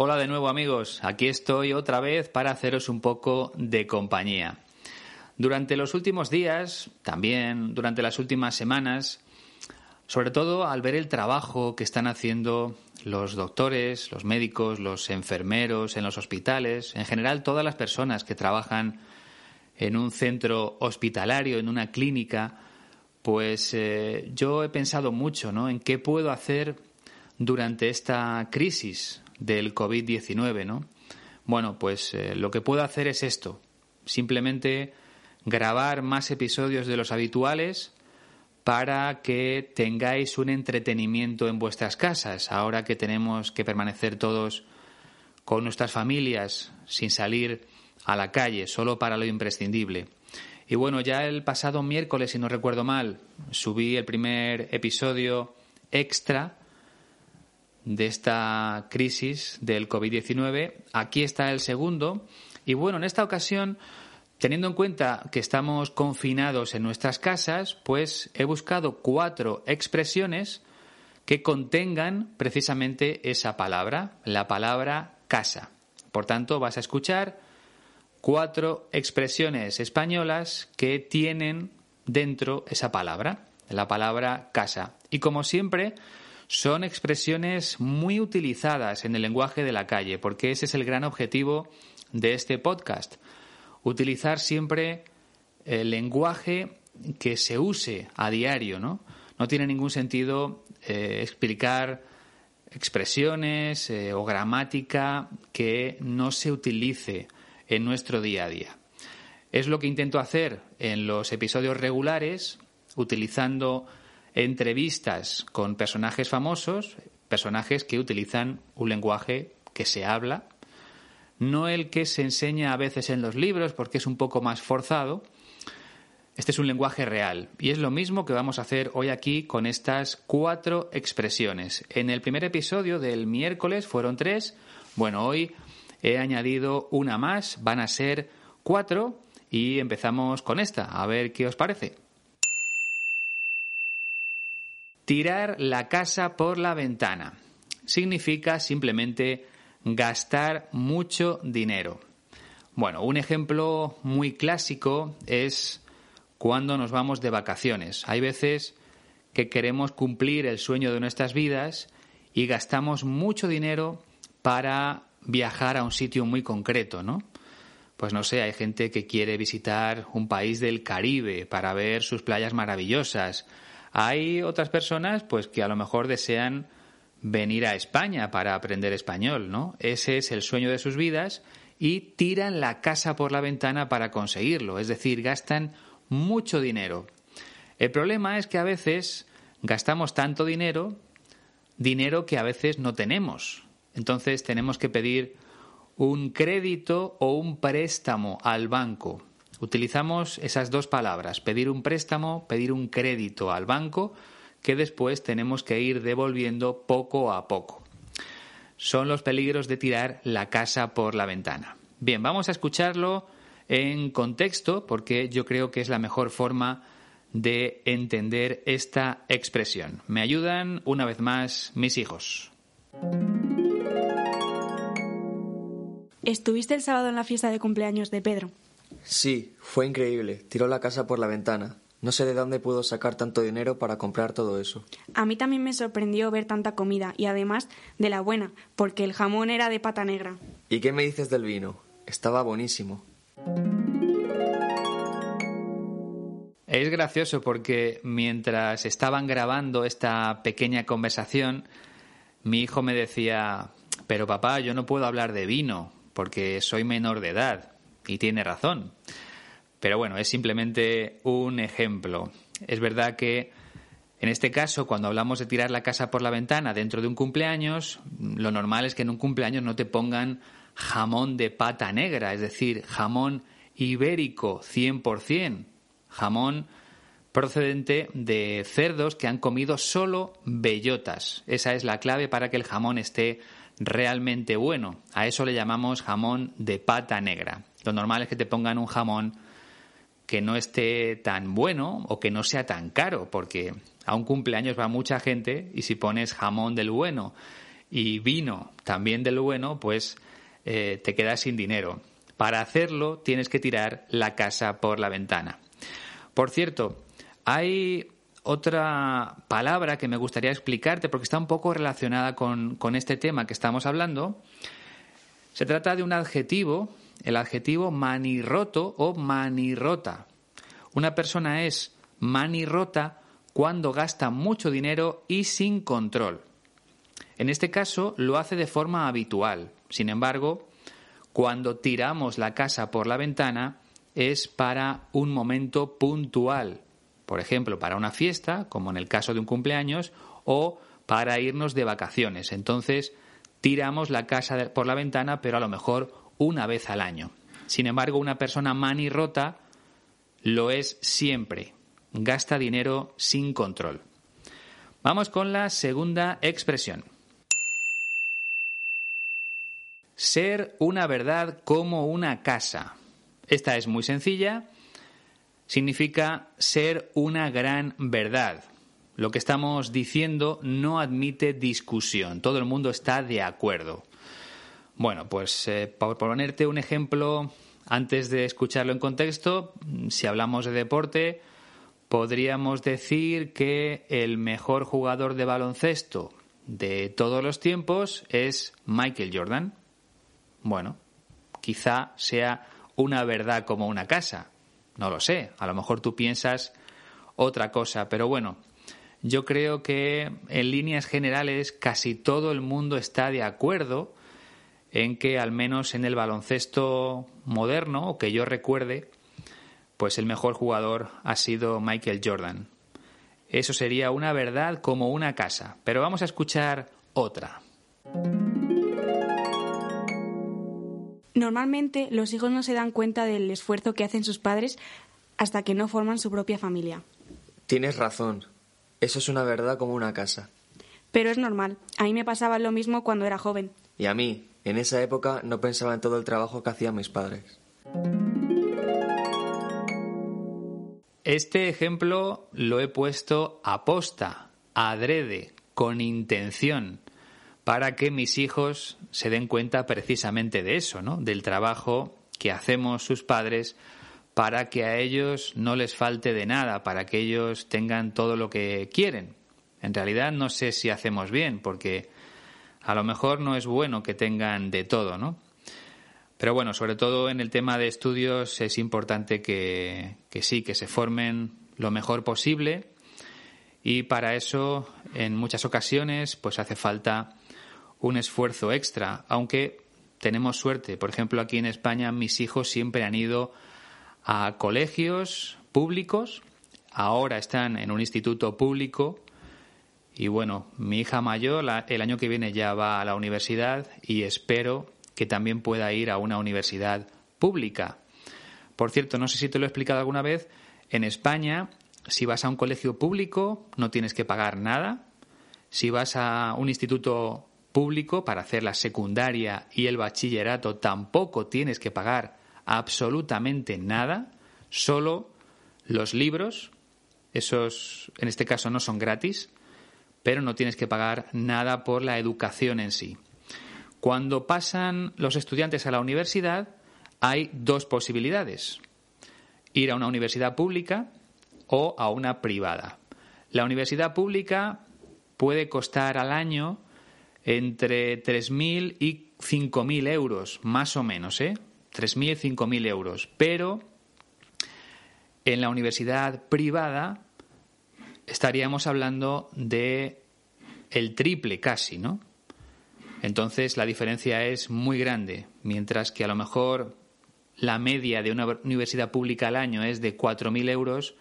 Hola de nuevo amigos, aquí estoy otra vez para haceros un poco de compañía. Durante los últimos días, también durante las últimas semanas, sobre todo al ver el trabajo que están haciendo los doctores, los médicos, los enfermeros en los hospitales, en general todas las personas que trabajan en un centro hospitalario, en una clínica, pues eh, yo he pensado mucho ¿no? en qué puedo hacer durante esta crisis del COVID-19, ¿no? Bueno, pues eh, lo que puedo hacer es esto, simplemente grabar más episodios de los habituales para que tengáis un entretenimiento en vuestras casas, ahora que tenemos que permanecer todos con nuestras familias sin salir a la calle, solo para lo imprescindible. Y bueno, ya el pasado miércoles, si no recuerdo mal, subí el primer episodio extra de esta crisis del COVID-19. Aquí está el segundo. Y bueno, en esta ocasión, teniendo en cuenta que estamos confinados en nuestras casas, pues he buscado cuatro expresiones que contengan precisamente esa palabra, la palabra casa. Por tanto, vas a escuchar cuatro expresiones españolas que tienen dentro esa palabra, la palabra casa. Y como siempre, son expresiones muy utilizadas en el lenguaje de la calle, porque ese es el gran objetivo de este podcast. Utilizar siempre el lenguaje que se use a diario, ¿no? No tiene ningún sentido eh, explicar expresiones eh, o gramática que no se utilice en nuestro día a día. Es lo que intento hacer en los episodios regulares, utilizando entrevistas con personajes famosos, personajes que utilizan un lenguaje que se habla, no el que se enseña a veces en los libros porque es un poco más forzado. Este es un lenguaje real y es lo mismo que vamos a hacer hoy aquí con estas cuatro expresiones. En el primer episodio del miércoles fueron tres, bueno, hoy he añadido una más, van a ser cuatro y empezamos con esta, a ver qué os parece. Tirar la casa por la ventana significa simplemente gastar mucho dinero. Bueno, un ejemplo muy clásico es cuando nos vamos de vacaciones. Hay veces que queremos cumplir el sueño de nuestras vidas y gastamos mucho dinero para viajar a un sitio muy concreto, ¿no? Pues no sé, hay gente que quiere visitar un país del Caribe para ver sus playas maravillosas hay otras personas pues que a lo mejor desean venir a España para aprender español, ¿no? Ese es el sueño de sus vidas y tiran la casa por la ventana para conseguirlo, es decir, gastan mucho dinero. El problema es que a veces gastamos tanto dinero, dinero que a veces no tenemos. Entonces tenemos que pedir un crédito o un préstamo al banco. Utilizamos esas dos palabras, pedir un préstamo, pedir un crédito al banco, que después tenemos que ir devolviendo poco a poco. Son los peligros de tirar la casa por la ventana. Bien, vamos a escucharlo en contexto porque yo creo que es la mejor forma de entender esta expresión. Me ayudan una vez más mis hijos. ¿Estuviste el sábado en la fiesta de cumpleaños de Pedro? Sí, fue increíble. Tiró la casa por la ventana. No sé de dónde pudo sacar tanto dinero para comprar todo eso. A mí también me sorprendió ver tanta comida y además de la buena, porque el jamón era de pata negra. ¿Y qué me dices del vino? Estaba buenísimo. Es gracioso porque mientras estaban grabando esta pequeña conversación, mi hijo me decía, pero papá, yo no puedo hablar de vino porque soy menor de edad. Y tiene razón. Pero bueno, es simplemente un ejemplo. Es verdad que en este caso, cuando hablamos de tirar la casa por la ventana dentro de un cumpleaños, lo normal es que en un cumpleaños no te pongan jamón de pata negra, es decir, jamón ibérico 100%, jamón procedente de cerdos que han comido solo bellotas. Esa es la clave para que el jamón esté realmente bueno. A eso le llamamos jamón de pata negra. Lo normal es que te pongan un jamón que no esté tan bueno o que no sea tan caro, porque a un cumpleaños va mucha gente y si pones jamón del bueno y vino también del bueno, pues eh, te quedas sin dinero. Para hacerlo tienes que tirar la casa por la ventana. Por cierto, hay otra palabra que me gustaría explicarte porque está un poco relacionada con, con este tema que estamos hablando. Se trata de un adjetivo, el adjetivo manirroto o manirrota. Una persona es manirrota cuando gasta mucho dinero y sin control. En este caso lo hace de forma habitual. Sin embargo, cuando tiramos la casa por la ventana es para un momento puntual. Por ejemplo, para una fiesta, como en el caso de un cumpleaños, o para irnos de vacaciones. Entonces, tiramos la casa por la ventana, pero a lo mejor una vez al año. Sin embargo, una persona manirrota lo es siempre. Gasta dinero sin control. Vamos con la segunda expresión. Ser una verdad como una casa. Esta es muy sencilla. Significa ser una gran verdad. Lo que estamos diciendo no admite discusión. Todo el mundo está de acuerdo. Bueno, pues eh, por ponerte un ejemplo, antes de escucharlo en contexto, si hablamos de deporte, podríamos decir que el mejor jugador de baloncesto de todos los tiempos es Michael Jordan. Bueno, quizá sea una verdad como una casa. No lo sé, a lo mejor tú piensas otra cosa, pero bueno, yo creo que en líneas generales casi todo el mundo está de acuerdo en que al menos en el baloncesto moderno, o que yo recuerde, pues el mejor jugador ha sido Michael Jordan. Eso sería una verdad como una casa, pero vamos a escuchar otra. Normalmente los hijos no se dan cuenta del esfuerzo que hacen sus padres hasta que no forman su propia familia. Tienes razón. Eso es una verdad como una casa. Pero es normal. A mí me pasaba lo mismo cuando era joven. Y a mí, en esa época, no pensaba en todo el trabajo que hacían mis padres. Este ejemplo lo he puesto a posta, adrede, con intención para que mis hijos se den cuenta precisamente de eso, ¿no? Del trabajo que hacemos sus padres para que a ellos no les falte de nada, para que ellos tengan todo lo que quieren. En realidad no sé si hacemos bien, porque a lo mejor no es bueno que tengan de todo, ¿no? Pero bueno, sobre todo en el tema de estudios es importante que, que sí, que se formen lo mejor posible y para eso en muchas ocasiones pues hace falta un esfuerzo extra, aunque tenemos suerte. Por ejemplo, aquí en España mis hijos siempre han ido a colegios públicos, ahora están en un instituto público y bueno, mi hija mayor el año que viene ya va a la universidad y espero que también pueda ir a una universidad pública. Por cierto, no sé si te lo he explicado alguna vez, en España si vas a un colegio público no tienes que pagar nada. Si vas a un instituto público para hacer la secundaria y el bachillerato tampoco tienes que pagar absolutamente nada, solo los libros, esos en este caso no son gratis, pero no tienes que pagar nada por la educación en sí. Cuando pasan los estudiantes a la universidad, hay dos posibilidades. Ir a una universidad pública o a una privada. La universidad pública puede costar al año entre 3.000 y 5.000 euros, más o menos, ¿eh? 3.000 y 5.000 euros. Pero en la universidad privada estaríamos hablando de el triple casi, ¿no? Entonces la diferencia es muy grande, mientras que a lo mejor la media de una universidad pública al año es de 4.000 euros,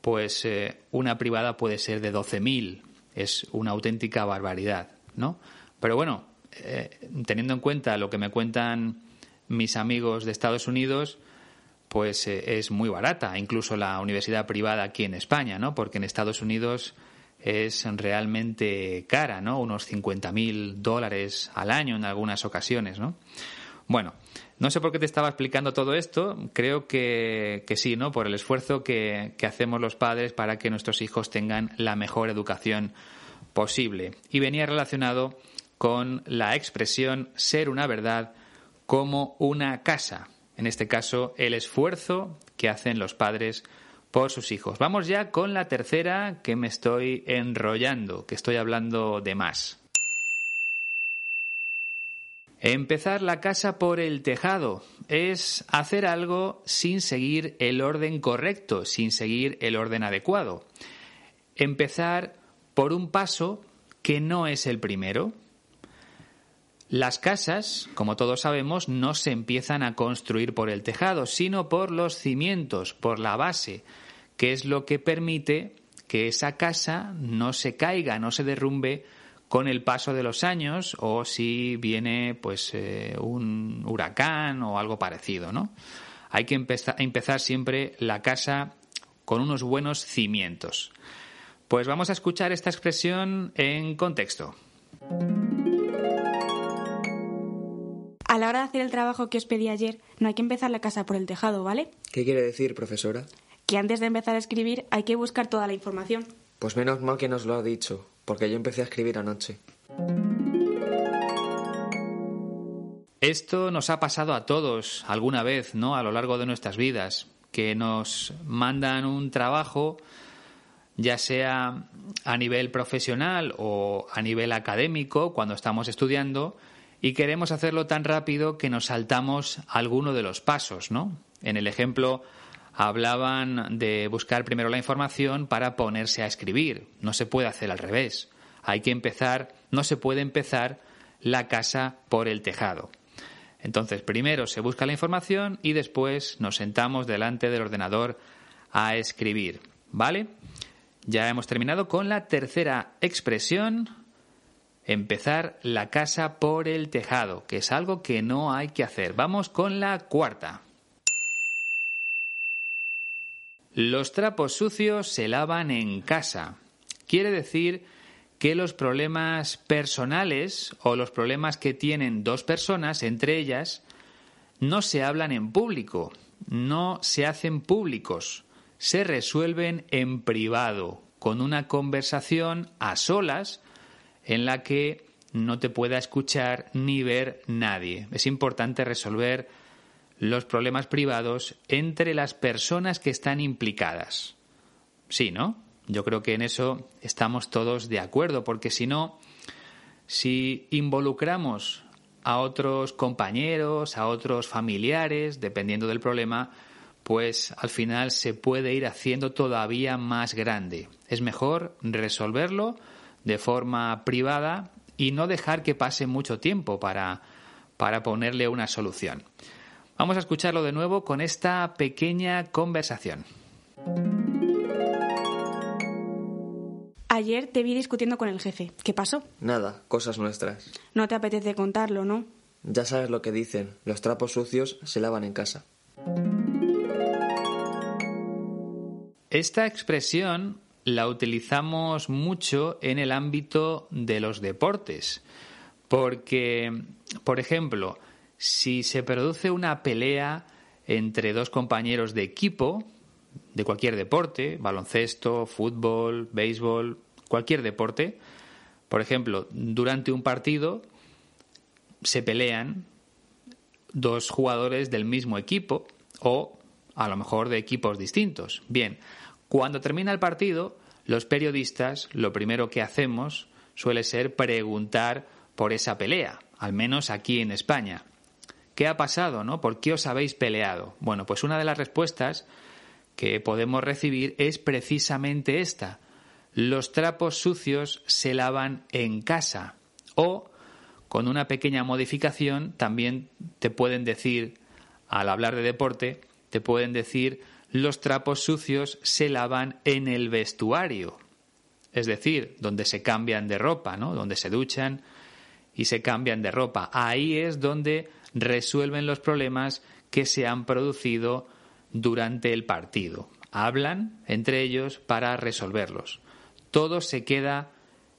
pues eh, una privada puede ser de 12.000. Es una auténtica barbaridad, ¿no? Pero bueno, eh, teniendo en cuenta lo que me cuentan mis amigos de Estados Unidos, pues eh, es muy barata, incluso la universidad privada aquí en España, ¿no? Porque en Estados Unidos es realmente cara, ¿no? Unos 50.000 dólares al año en algunas ocasiones, ¿no? Bueno, no sé por qué te estaba explicando todo esto, creo que, sí, ¿no? Por el esfuerzo que, que hacemos los padres para que nuestros hijos tengan la mejor educación posible. Y venía relacionado con la expresión ser una verdad como una casa. En este caso, el esfuerzo que hacen los padres por sus hijos. Vamos ya con la tercera que me estoy enrollando, que estoy hablando de más. Empezar la casa por el tejado es hacer algo sin seguir el orden correcto, sin seguir el orden adecuado. Empezar por un paso que no es el primero. Las casas, como todos sabemos, no se empiezan a construir por el tejado, sino por los cimientos, por la base, que es lo que permite que esa casa no se caiga, no se derrumbe con el paso de los años o si viene pues eh, un huracán o algo parecido, ¿no? Hay que empezar siempre la casa con unos buenos cimientos. Pues vamos a escuchar esta expresión en contexto. A la hora de hacer el trabajo que os pedí ayer, no hay que empezar la casa por el tejado, ¿vale? ¿Qué quiere decir, profesora? Que antes de empezar a escribir hay que buscar toda la información. Pues menos mal que nos lo ha dicho, porque yo empecé a escribir anoche. Esto nos ha pasado a todos alguna vez, ¿no? A lo largo de nuestras vidas, que nos mandan un trabajo, ya sea a nivel profesional o a nivel académico, cuando estamos estudiando, y queremos hacerlo tan rápido que nos saltamos alguno de los pasos, ¿no? En el ejemplo hablaban de buscar primero la información para ponerse a escribir. No se puede hacer al revés. Hay que empezar, no se puede empezar la casa por el tejado. Entonces, primero se busca la información y después nos sentamos delante del ordenador a escribir. ¿Vale? Ya hemos terminado con la tercera expresión, empezar la casa por el tejado, que es algo que no hay que hacer. Vamos con la cuarta. Los trapos sucios se lavan en casa. Quiere decir que los problemas personales o los problemas que tienen dos personas entre ellas no se hablan en público, no se hacen públicos, se resuelven en privado, con una conversación a solas en la que no te pueda escuchar ni ver nadie. Es importante resolver los problemas privados entre las personas que están implicadas. Sí, ¿no? Yo creo que en eso estamos todos de acuerdo, porque si no, si involucramos a otros compañeros, a otros familiares, dependiendo del problema, pues al final se puede ir haciendo todavía más grande. Es mejor resolverlo de forma privada y no dejar que pase mucho tiempo para, para ponerle una solución. Vamos a escucharlo de nuevo con esta pequeña conversación. Ayer te vi discutiendo con el jefe. ¿Qué pasó? Nada, cosas nuestras. No te apetece contarlo, ¿no? Ya sabes lo que dicen, los trapos sucios se lavan en casa. Esta expresión la utilizamos mucho en el ámbito de los deportes, porque, por ejemplo, si se produce una pelea entre dos compañeros de equipo, de cualquier deporte, baloncesto, fútbol, béisbol, cualquier deporte, por ejemplo, durante un partido se pelean dos jugadores del mismo equipo o a lo mejor de equipos distintos. Bien, cuando termina el partido, los periodistas lo primero que hacemos suele ser preguntar por esa pelea, al menos aquí en España. ¿Qué ha pasado? ¿no? ¿Por qué os habéis peleado? Bueno, pues una de las respuestas que podemos recibir es precisamente esta. Los trapos sucios se lavan en casa. O, con una pequeña modificación, también te pueden decir, al hablar de deporte, te pueden decir los trapos sucios se lavan en el vestuario. Es decir, donde se cambian de ropa, ¿no? Donde se duchan y se cambian de ropa. Ahí es donde resuelven los problemas que se han producido durante el partido. Hablan entre ellos para resolverlos. Todo se queda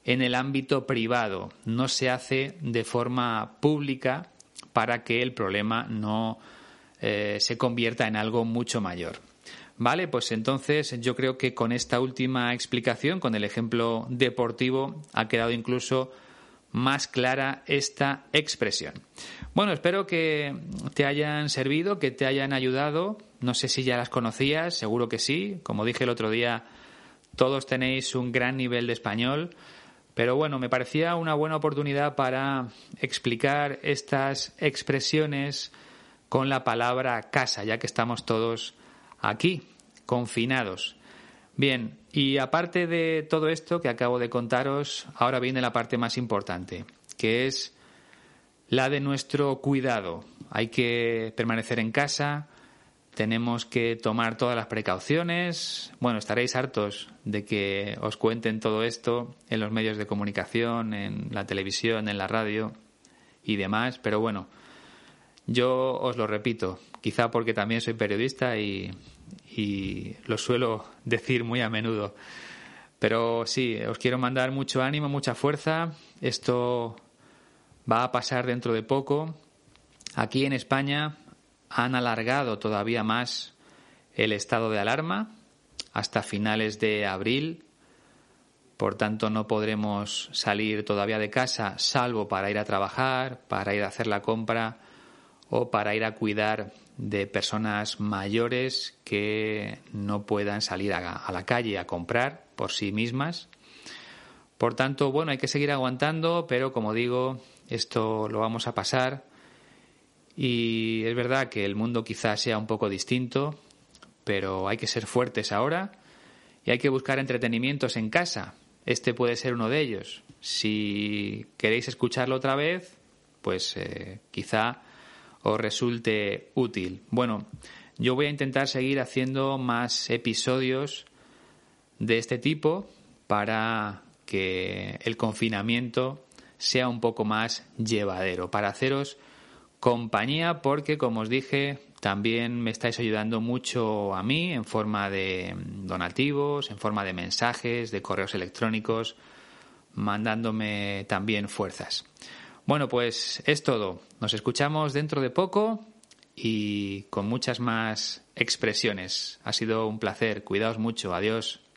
en el ámbito privado, no se hace de forma pública para que el problema no eh, se convierta en algo mucho mayor. Vale, pues entonces yo creo que con esta última explicación, con el ejemplo deportivo, ha quedado incluso más clara esta expresión. Bueno, espero que te hayan servido, que te hayan ayudado. No sé si ya las conocías, seguro que sí. Como dije el otro día, todos tenéis un gran nivel de español. Pero bueno, me parecía una buena oportunidad para explicar estas expresiones con la palabra casa, ya que estamos todos aquí, confinados. Bien, y aparte de todo esto que acabo de contaros, ahora viene la parte más importante, que es la de nuestro cuidado. Hay que permanecer en casa, tenemos que tomar todas las precauciones. Bueno, estaréis hartos de que os cuenten todo esto en los medios de comunicación, en la televisión, en la radio y demás, pero bueno, yo os lo repito, quizá porque también soy periodista y, lo suelo decir muy a menudo. Pero sí, os quiero mandar mucho ánimo, mucha fuerza. Esto va a pasar dentro de poco. Aquí en España han alargado todavía más el estado de alarma hasta finales de abril. Por tanto, no podremos salir todavía de casa, salvo para ir a trabajar, para ir a hacer la compra o para ir a cuidar de personas mayores que no puedan salir a, la calle a comprar por sí mismas. Por tanto, bueno, hay que seguir aguantando, pero como digo, esto lo vamos a pasar. Y es verdad que el mundo quizás sea un poco distinto, pero hay que ser fuertes ahora y hay que buscar entretenimientos en casa. Este puede ser uno de ellos. Si queréis escucharlo otra vez, pues eh, quizá os resulte útil. Bueno, yo voy a intentar seguir haciendo más episodios de este tipo para que el confinamiento sea un poco más llevadero, para haceros compañía porque, como os dije, también me estáis ayudando mucho a mí en forma de donativos, en forma de mensajes, de correos electrónicos, mandándome también fuerzas. Bueno, pues es todo. Nos escuchamos dentro de poco y con muchas más expresiones. Ha sido un placer. Cuidaos mucho. Adiós.